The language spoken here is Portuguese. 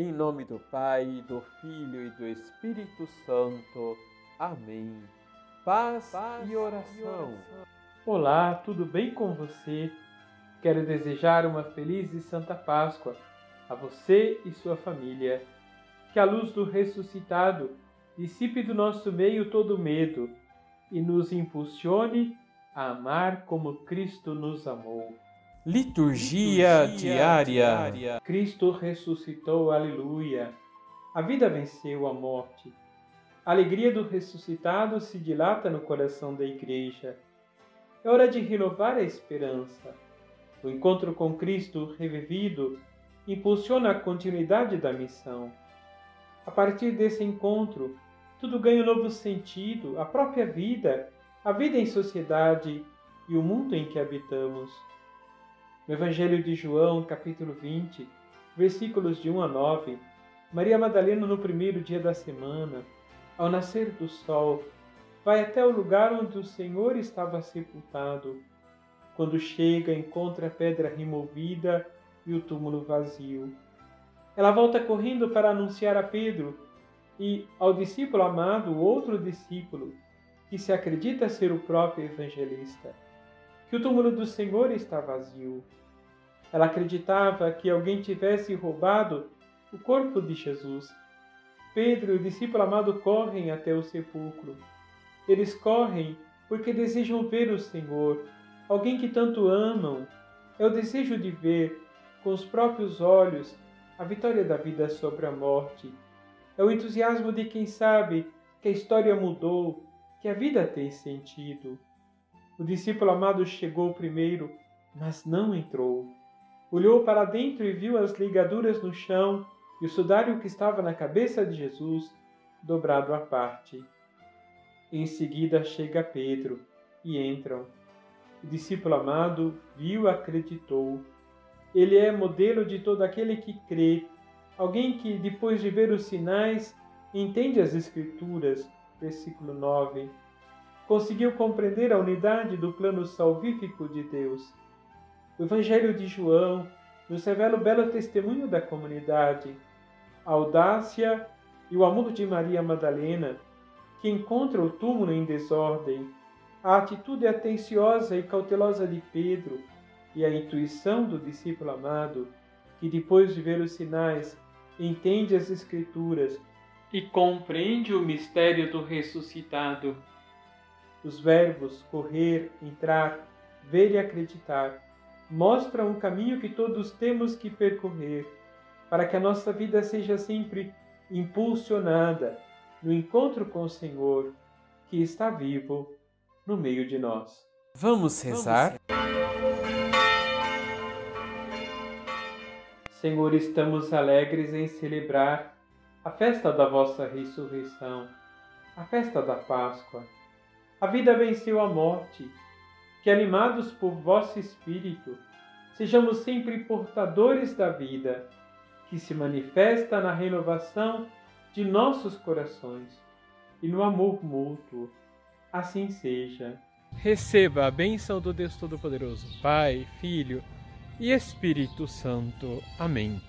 Em nome do Pai, do Filho e do Espírito Santo. Amém. Paz, Paz e, oração. e oração. Olá, tudo bem com você? Quero desejar uma feliz e santa Páscoa a você e sua família. Que a luz do ressuscitado dissipe do nosso meio todo medo e nos impulsione a amar como Cristo nos amou. Liturgia, Liturgia diária. diária. Cristo ressuscitou, aleluia. A vida venceu a morte. A alegria do ressuscitado se dilata no coração da Igreja. É hora de renovar a esperança. O encontro com Cristo revivido impulsiona a continuidade da missão. A partir desse encontro, tudo ganha um novo sentido, a própria vida, a vida em sociedade e o mundo em que habitamos. No Evangelho de João, capítulo 20, versículos de 1 a 9, Maria Madalena, no primeiro dia da semana, ao nascer do sol, vai até o lugar onde o Senhor estava sepultado. Quando chega, encontra a pedra removida e o túmulo vazio. Ela volta correndo para anunciar a Pedro e ao discípulo amado, outro discípulo, que se acredita ser o próprio evangelista, que o túmulo do Senhor está vazio. Ela acreditava que alguém tivesse roubado o corpo de Jesus. Pedro e o discípulo amado correm até o sepulcro. Eles correm porque desejam ver o Senhor, alguém que tanto amam. É o desejo de ver, com os próprios olhos, a vitória da vida sobre a morte é o entusiasmo de quem sabe que a história mudou, que a vida tem sentido. O discípulo amado chegou primeiro, mas não entrou. Olhou para dentro e viu as ligaduras no chão e o sudário que estava na cabeça de Jesus dobrado à parte. Em seguida chega Pedro e entram. O discípulo amado viu, acreditou. Ele é modelo de todo aquele que crê Alguém que, depois de ver os sinais, entende as Escrituras, versículo 9, conseguiu compreender a unidade do plano salvífico de Deus. O Evangelho de João nos revela o belo testemunho da comunidade, a audácia e o amor de Maria Madalena, que encontra o túmulo em desordem, a atitude atenciosa e cautelosa de Pedro e a intuição do discípulo amado, que depois de ver os sinais entende as Escrituras e compreende o mistério do ressuscitado. Os verbos correr, entrar, ver e acreditar mostram um caminho que todos temos que percorrer para que a nossa vida seja sempre impulsionada no encontro com o Senhor que está vivo no meio de nós. Vamos rezar? Senhor, estamos alegres em celebrar a festa da vossa ressurreição, a festa da Páscoa. A vida venceu a morte. Que, animados por vosso Espírito, sejamos sempre portadores da vida, que se manifesta na renovação de nossos corações e no amor mútuo. Assim seja. Receba a bênção do Deus Todo-Poderoso, Pai, Filho e Espírito Santo. Amém.